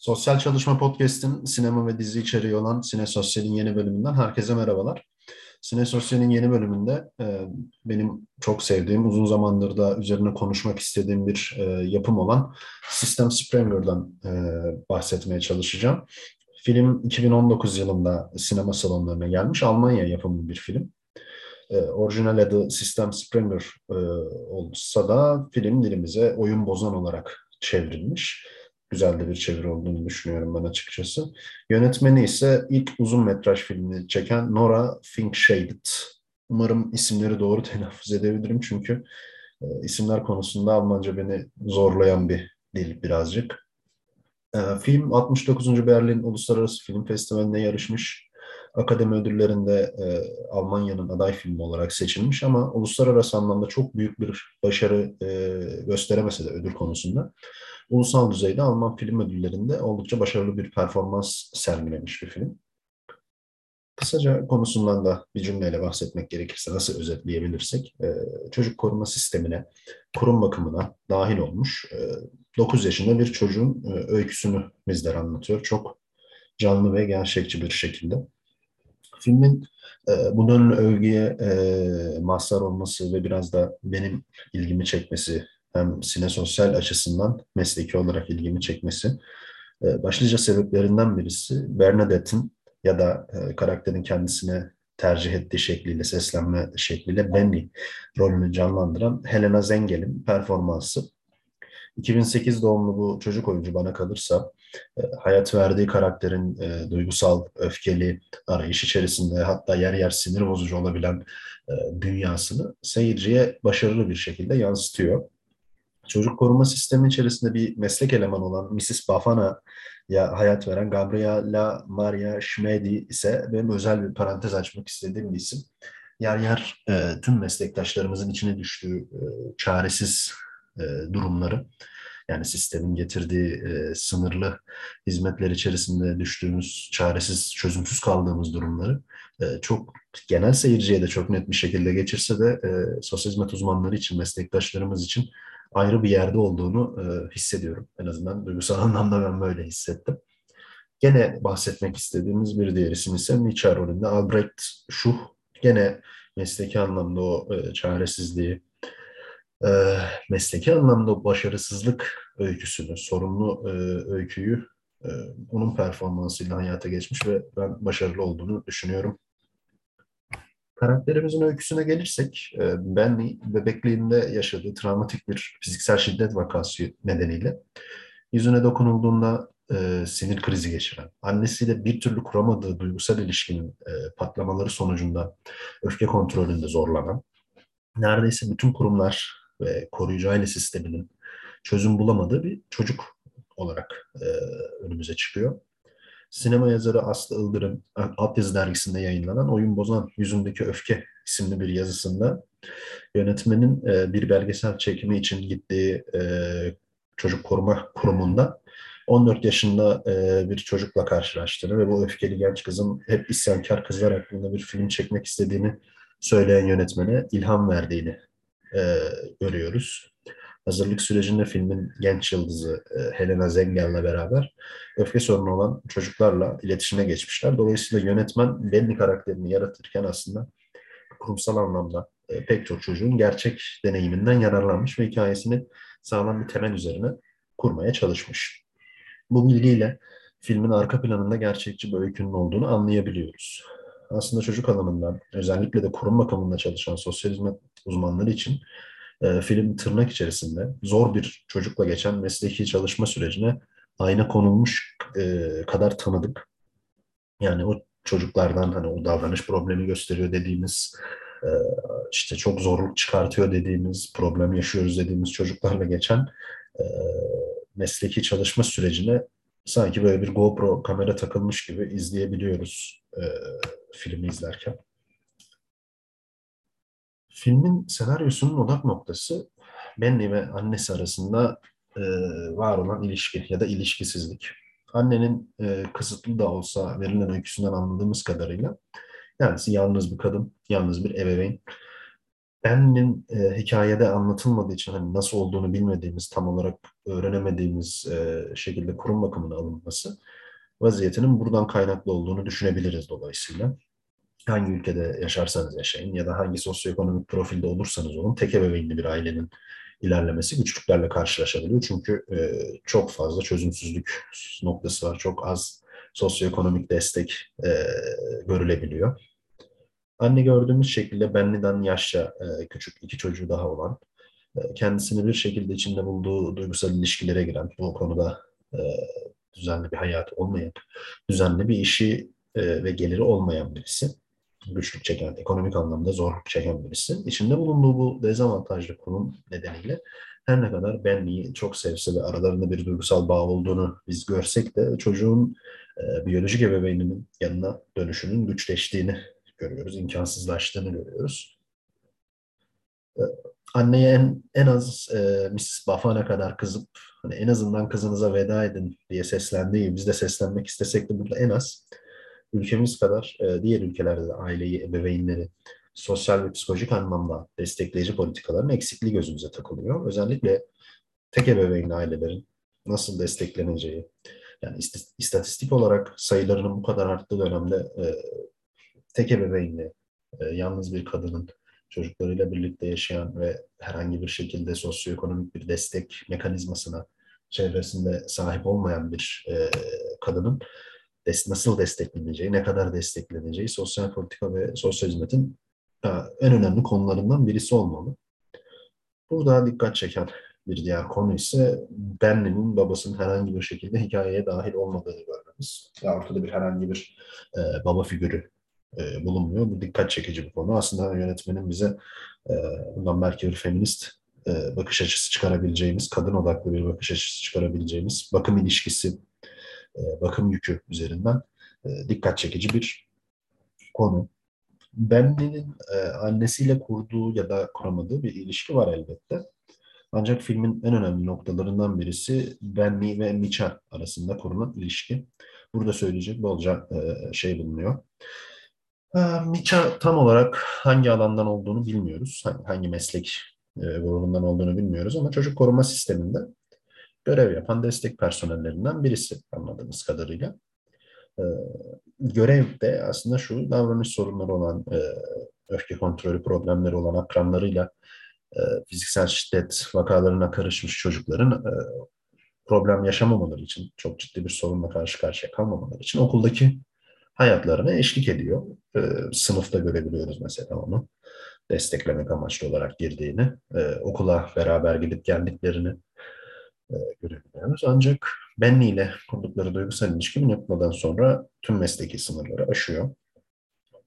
Sosyal Çalışma Podcast'in sinema ve dizi içeriği olan Sine Sosyal'in yeni bölümünden herkese merhabalar. Sine Sosyal'in yeni bölümünde e, benim çok sevdiğim, uzun zamandır da üzerine konuşmak istediğim bir e, yapım olan System Springer'dan e, bahsetmeye çalışacağım. Film 2019 yılında sinema salonlarına gelmiş. Almanya yapımı bir film. E, orijinal adı System Springer e, olsa da film dilimize oyun bozan olarak çevrilmiş güzel de bir çeviri olduğunu düşünüyorum ben açıkçası. Yönetmeni ise ilk uzun metraj filmini çeken Nora Finkshaded. Umarım isimleri doğru telaffuz edebilirim çünkü e, isimler konusunda Almanca beni zorlayan bir dil birazcık. E, film 69. Berlin Uluslararası Film Festivali'nde yarışmış. Akademi ödüllerinde e, Almanya'nın aday filmi olarak seçilmiş ama uluslararası anlamda çok büyük bir başarı e, gösteremese de ödül konusunda ulusal düzeyde Alman film ödüllerinde oldukça başarılı bir performans sergilemiş bir film. Kısaca konusundan da bir cümleyle bahsetmek gerekirse nasıl özetleyebilirsek, e, çocuk koruma sistemine, kurum bakımına dahil olmuş e, 9 yaşında bir çocuğun e, öyküsünü bizlere anlatıyor. Çok canlı ve gerçekçi bir şekilde. Filmin e, bunun övgüye e, mazhar olması ve biraz da benim ilgimi çekmesi hem sinesosyal açısından mesleki olarak ilgimi çekmesi. E, başlıca sebeplerinden birisi Bernadette'in ya da e, karakterin kendisine tercih ettiği şekliyle, seslenme şekliyle Benny rolünü canlandıran Helena Zengel'in performansı. 2008 doğumlu bu çocuk oyuncu bana kalırsa hayat verdiği karakterin e, duygusal, öfkeli arayış içerisinde hatta yer yer sinir bozucu olabilen e, dünyasını seyirciye başarılı bir şekilde yansıtıyor çocuk koruma sistemi içerisinde bir meslek elemanı olan Mrs. Bafana ya hayat veren Gabriela Maria Schmedi ise benim özel bir parantez açmak istediğim bir isim. Yer yer e, tüm meslektaşlarımızın içine düştüğü e, çaresiz e, durumları yani sistemin getirdiği e, sınırlı hizmetler içerisinde düştüğümüz, çaresiz, çözümsüz kaldığımız durumları e, çok genel seyirciye de çok net bir şekilde geçirse de e, sosyal hizmet uzmanları için, meslektaşlarımız için ayrı bir yerde olduğunu e, hissediyorum. En azından duygusal anlamda ben böyle hissettim. Gene bahsetmek istediğimiz bir diğer isim ise Nietzsche rolünde Albrecht Schuh. Gene mesleki anlamda o e, çaresizliği, e, mesleki anlamda başarısızlık öyküsünü, sorumlu e, öyküyü e, onun performansıyla hayata geçmiş ve ben başarılı olduğunu düşünüyorum. Karakterimizin öyküsüne gelirsek, e, Benny bebekliğinde yaşadığı travmatik bir fiziksel şiddet vakası nedeniyle yüzüne dokunulduğunda e, sinir krizi geçiren, annesiyle bir türlü kuramadığı duygusal ilişkinin e, patlamaları sonucunda öfke kontrolünde zorlanan, neredeyse bütün kurumlar ve koruyucu aile sisteminin çözüm bulamadığı bir çocuk olarak e, önümüze çıkıyor. Sinema yazarı Aslı Ildırım Alt Yazı Dergisi'nde yayınlanan Oyun Bozan Yüzündeki Öfke isimli bir yazısında yönetmenin e, bir belgesel çekimi için gittiği e, çocuk koruma kurumunda 14 yaşında e, bir çocukla karşılaştığını ve bu öfkeli genç kızın hep isyankar kızlar hakkında bir film çekmek istediğini söyleyen yönetmene ilham verdiğini e, görüyoruz hazırlık sürecinde filmin genç yıldızı e, Helena Zengel'le beraber öfke sorunu olan çocuklarla iletişime geçmişler. Dolayısıyla yönetmen Benny karakterini yaratırken aslında kurumsal anlamda e, pek çok çocuğun gerçek deneyiminden yararlanmış ve hikayesini sağlam bir temel üzerine kurmaya çalışmış. Bu bilgiyle filmin arka planında gerçekçi bir öykünün olduğunu anlayabiliyoruz. Aslında çocuk alanından, özellikle de kurum bakımında çalışan sosyal hizmet uzmanları için e, film tırnak içerisinde zor bir çocukla geçen mesleki çalışma sürecine ayna konulmuş e, kadar tanıdık. Yani o çocuklardan hani o davranış problemi gösteriyor dediğimiz e, işte çok zorluk çıkartıyor dediğimiz problem yaşıyoruz dediğimiz çocuklarla geçen e, mesleki çalışma sürecine sanki böyle bir GoPro kamera takılmış gibi izleyebiliyoruz e, filmi izlerken. Filmin senaryosunun odak noktası Benny ve annesi arasında e, var olan ilişki ya da ilişkisizlik. Annenin e, kısıtlı da olsa verilen öyküsünden anladığımız kadarıyla kendisi yalnız bir kadın, yalnız bir ebeveyn. Ben'in e, hikayede anlatılmadığı için hani nasıl olduğunu bilmediğimiz, tam olarak öğrenemediğimiz e, şekilde kurum bakımına alınması vaziyetinin buradan kaynaklı olduğunu düşünebiliriz dolayısıyla. Hangi ülkede yaşarsanız yaşayın ya da hangi sosyoekonomik profilde olursanız olun tek ebeveynli bir ailenin ilerlemesi güçlüklerle karşılaşabiliyor. Çünkü e, çok fazla çözümsüzlük noktası var. Çok az sosyoekonomik destek e, görülebiliyor. Anne gördüğümüz şekilde Benli'den yaşça e, küçük iki çocuğu daha olan, e, kendisini bir şekilde içinde bulduğu duygusal ilişkilere giren, bu konuda e, düzenli bir hayat olmayan, düzenli bir işi e, ve geliri olmayan birisi güçlük çeken, ekonomik anlamda zorluk çeken birisi. İçinde bulunduğu bu dezavantajlı konum nedeniyle her ne kadar benliği çok sevse ve aralarında bir duygusal bağ olduğunu biz görsek de çocuğun e, biyolojik ebeveyninin yanına dönüşünün güçleştiğini görüyoruz, imkansızlaştığını görüyoruz. E, anneye en, en az e, Mrs. Bafana kadar kızıp hani en azından kızınıza veda edin diye seslendiği, biz de seslenmek istesek de burada en az ülkemiz kadar e, diğer ülkelerde de aileyi, ebeveynleri sosyal ve psikolojik anlamda destekleyici politikaların eksikliği gözümüze takılıyor. Özellikle tek ebeveynli ailelerin nasıl destekleneceği, yani istatistik olarak sayılarının bu kadar arttığı dönemde e, tek ebeveynli, e, yalnız bir kadının çocuklarıyla birlikte yaşayan ve herhangi bir şekilde sosyoekonomik bir destek mekanizmasına çevresinde sahip olmayan bir e, kadının des, nasıl destekleneceği, ne kadar destekleneceği sosyal politika ve sosyal hizmetin en önemli konularından birisi olmalı. Burada dikkat çeken bir diğer konu ise Benli'nin babasının herhangi bir şekilde hikayeye dahil olmadığını görmemiz. Ya ortada bir herhangi bir e, baba figürü e, bulunmuyor. Bu dikkat çekici bir konu. Aslında yönetmenin bize e, bundan belki bir feminist e, bakış açısı çıkarabileceğimiz, kadın odaklı bir bakış açısı çıkarabileceğimiz bakım ilişkisi e, bakım yükü üzerinden e, dikkat çekici bir konu. Benli'nin e, annesiyle kurduğu ya da kuramadığı bir ilişki var elbette. Ancak filmin en önemli noktalarından birisi Benny ve Micha arasında kurulan ilişki. Burada söyleyecek bolca şey bulunuyor. Micha tam olarak hangi alandan olduğunu bilmiyoruz. Hangi meslek grubundan olduğunu bilmiyoruz ama çocuk koruma sisteminde görev yapan destek personellerinden birisi anladığımız kadarıyla. E, görev de aslında şu davranış sorunları olan, e, öfke kontrolü problemleri olan akranlarıyla e, fiziksel şiddet vakalarına karışmış çocukların e, problem yaşamamaları için, çok ciddi bir sorunla karşı karşıya kalmamaları için okuldaki hayatlarına eşlik ediyor. E, sınıfta görebiliyoruz mesela onu desteklemek amaçlı olarak girdiğini, e, okula beraber gidip geldiklerini e, görebiliyoruz. Ancak Benny ile kurdukları duygusal ilişki bir noktadan sonra tüm mesleki sınırları aşıyor.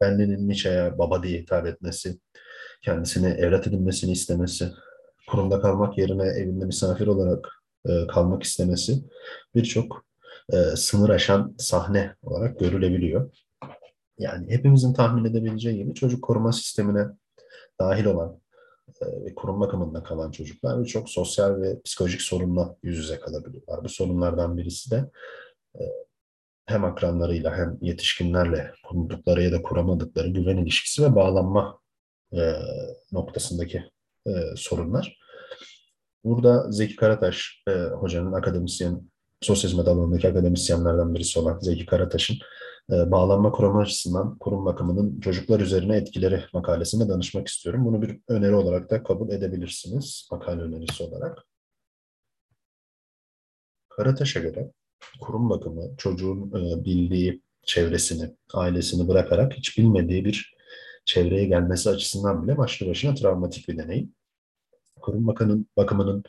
Benny'nin Nietzsche'ye baba diye hitap etmesi, kendisini evlat edinmesini istemesi, kurumda kalmak yerine evinde misafir olarak e, kalmak istemesi birçok e, sınır aşan sahne olarak görülebiliyor. Yani hepimizin tahmin edebileceği gibi çocuk koruma sistemine dahil olan e, ve kurum bakımında kalan çocuklar birçok sosyal ve psikolojik sorunla yüz yüze kalabiliyorlar. Bu sorunlardan birisi de e, hem akranlarıyla hem yetişkinlerle kurdukları ya da kuramadıkları güven ilişkisi ve bağlanma e, noktasındaki sorunlar. Burada Zeki Karataş hocanın akademisyen, sosyal hizmet alanındaki akademisyenlerden birisi olan Zeki Karataş'ın e, bağlanma kurumu açısından kurum bakımının çocuklar üzerine etkileri makalesine danışmak istiyorum. Bunu bir öneri olarak da kabul edebilirsiniz makale önerisi olarak. Karataş'a göre kurum bakımı çocuğun e, bildiği çevresini, ailesini bırakarak hiç bilmediği bir çevreye gelmesi açısından bile başlı başına travmatik bir deneyim. Kurum bakımının, bakımının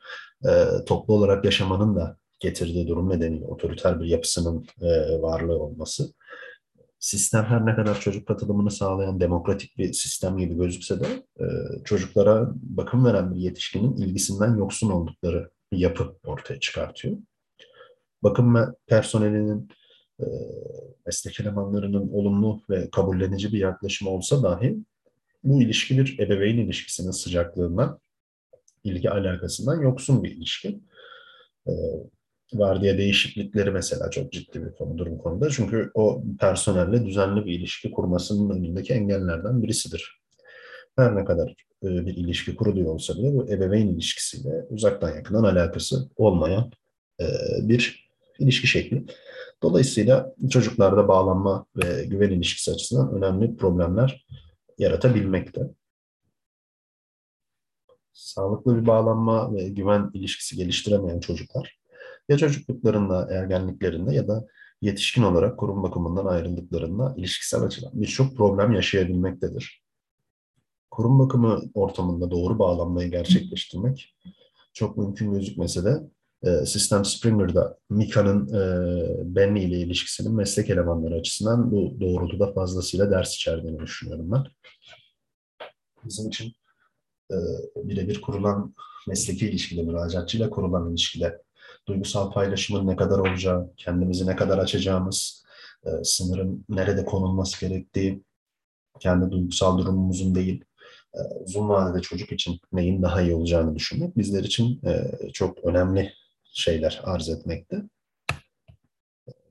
e, toplu olarak yaşamanın da getirdiği durum nedeniyle otoriter bir yapısının e, varlığı olması sistem her ne kadar çocuk katılımını sağlayan demokratik bir sistem gibi gözükse de e, çocuklara bakım veren bir yetişkinin ilgisinden yoksun oldukları bir yapı ortaya çıkartıyor. Bakım personelinin e, meslek elemanlarının olumlu ve kabullenici bir yaklaşımı olsa dahi bu ilişki bir ebeveyn ilişkisinin sıcaklığından, ilgi alakasından yoksun bir ilişki. E, vardiya değişiklikleri mesela çok ciddi bir konudur bu konuda. Çünkü o personelle düzenli bir ilişki kurmasının önündeki engellerden birisidir. Her ne kadar e, bir ilişki kuruluyor olsa bile bu ebeveyn ilişkisiyle uzaktan yakından alakası olmayan e, bir ilişki şekli. Dolayısıyla çocuklarda bağlanma ve güven ilişkisi açısından önemli problemler yaratabilmekte. Sağlıklı bir bağlanma ve güven ilişkisi geliştiremeyen çocuklar ya çocukluklarında, ergenliklerinde ya da yetişkin olarak kurum bakımından ayrıldıklarında ilişkisel açıdan birçok problem yaşayabilmektedir. Kurum bakımı ortamında doğru bağlanmayı gerçekleştirmek çok mümkün gözükmese de e, Sistem Springer'da Mika'nın e, Benny ile ilişkisinin meslek elemanları açısından bu doğrultuda fazlasıyla ders içerdiğini düşünüyorum ben. Bizim için e, birebir kurulan mesleki ilişkide, müracaatçıyla kurulan ilişkide duygusal paylaşımın ne kadar olacağı, kendimizi ne kadar açacağımız, e, sınırın nerede konulması gerektiği, kendi duygusal durumumuzun değil, e, uzun vadede çocuk için neyin daha iyi olacağını düşünmek bizler için e, çok önemli şeyler arz etmekte.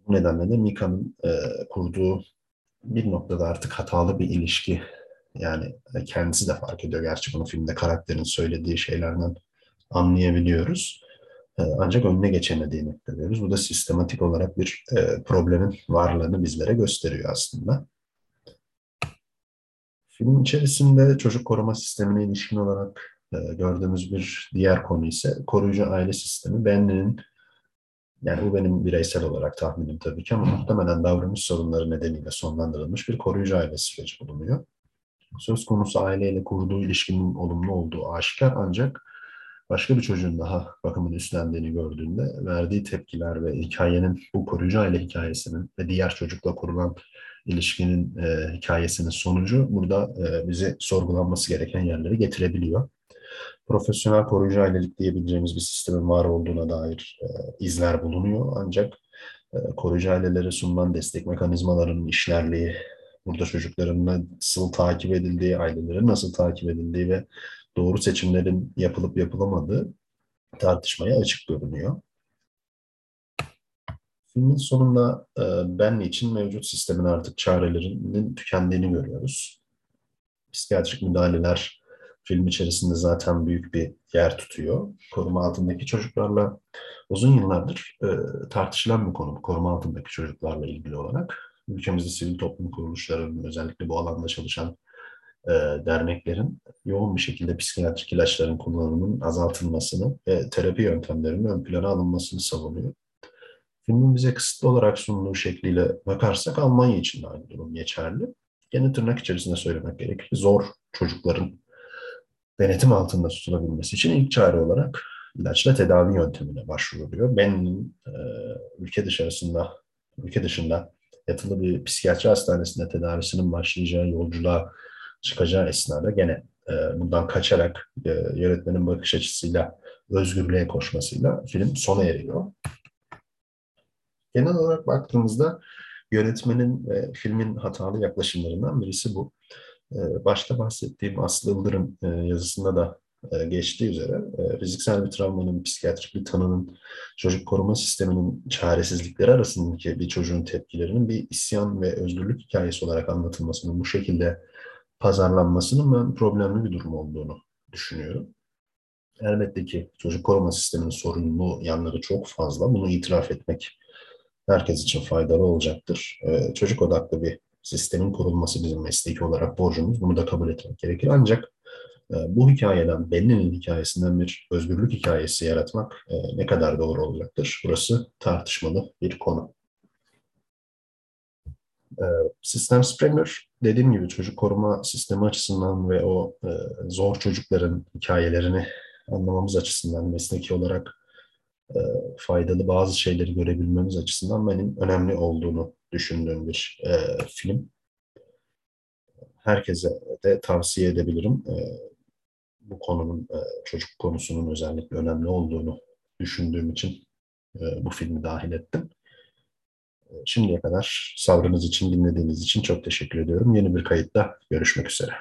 Bu nedenle de Mika'nın e, kurduğu bir noktada artık hatalı bir ilişki yani kendisi de fark ediyor gerçi bunu filmde karakterin söylediği şeylerden anlayabiliyoruz. E, ancak önüne geçemediğini görüyoruz. Bu da sistematik olarak bir e, problemin varlığını bizlere gösteriyor aslında. Film içerisinde çocuk koruma sistemine ilişkin olarak e, gördüğümüz bir diğer konu ise koruyucu aile sistemi. Benli'nin yani bu benim bireysel olarak tahminim tabii ki ama muhtemelen davranış sorunları nedeniyle sonlandırılmış bir koruyucu aile süreci bulunuyor. Söz konusu aileyle kurduğu ilişkinin olumlu olduğu aşikar ancak başka bir çocuğun daha bakımını üstlendiğini gördüğünde verdiği tepkiler ve hikayenin bu koruyucu aile hikayesinin ve diğer çocukla kurulan ilişkinin e, hikayesinin sonucu burada e, bizi sorgulanması gereken yerlere getirebiliyor. Profesyonel koruyucu ailelik diyebileceğimiz bir sistemin var olduğuna dair e, izler bulunuyor. Ancak e, koruyucu ailelere sunulan destek mekanizmalarının işlerliği, burada çocukların nasıl takip edildiği, ailelerin nasıl takip edildiği ve doğru seçimlerin yapılıp yapılamadığı tartışmaya açık görünüyor. Filmin sonunda e, ben için mevcut sistemin artık çarelerinin tükendiğini görüyoruz. Psikiyatrik müdahaleler film içerisinde zaten büyük bir yer tutuyor. Koruma altındaki çocuklarla uzun yıllardır e, tartışılan bir konu koruma altındaki çocuklarla ilgili olarak. Ülkemizde sivil toplum kuruluşlarının özellikle bu alanda çalışan e, derneklerin yoğun bir şekilde psikiyatrik ilaçların kullanımının azaltılmasını ve terapi yöntemlerinin ön plana alınmasını savunuyor. Filmin bize kısıtlı olarak sunduğu şekliyle bakarsak Almanya için de aynı durum geçerli. Gene tırnak içerisinde söylemek gerekir. Zor çocukların denetim altında tutulabilmesi için ilk çare olarak ilaçla tedavi yöntemine başvuruluyor. Benim e, ülke dışarısında, ülke dışında yatılı bir psikiyatri hastanesinde tedavisinin başlayacağı yolculuğa çıkacağı esnada gene e, bundan kaçarak e, yönetmenin bakış açısıyla özgürlüğe koşmasıyla film sona eriyor. Genel olarak baktığımızda yönetmenin ve filmin hatalı yaklaşımlarından birisi bu. Ee, başta bahsettiğim Aslı Yıldırım e, yazısında da e, geçtiği üzere e, fiziksel bir travmanın, psikiyatrik bir tanının, çocuk koruma sisteminin çaresizlikleri arasındaki bir çocuğun tepkilerinin bir isyan ve özgürlük hikayesi olarak anlatılmasının bu şekilde pazarlanmasının ben problemli bir durum olduğunu düşünüyorum. Elbette ki çocuk koruma sisteminin sorunlu yanları çok fazla. Bunu itiraf etmek herkes için faydalı olacaktır. Çocuk odaklı bir sistemin kurulması bizim mesleki olarak borcumuz. Bunu da kabul etmek gerekir. Ancak e, bu hikayeden, Bennin'in hikayesinden bir özgürlük hikayesi yaratmak e, ne kadar doğru olacaktır? Burası tartışmalı bir konu. E, sistem Springer, dediğim gibi çocuk koruma sistemi açısından ve o zor çocukların hikayelerini anlamamız açısından mesleki olarak faydalı bazı şeyleri görebilmemiz açısından benim önemli olduğunu düşündüğüm bir e, film. Herkese de tavsiye edebilirim. E, bu konunun, e, çocuk konusunun özellikle önemli olduğunu düşündüğüm için e, bu filmi dahil ettim. Şimdiye kadar sabrınız için, dinlediğiniz için çok teşekkür ediyorum. Yeni bir kayıtta görüşmek üzere.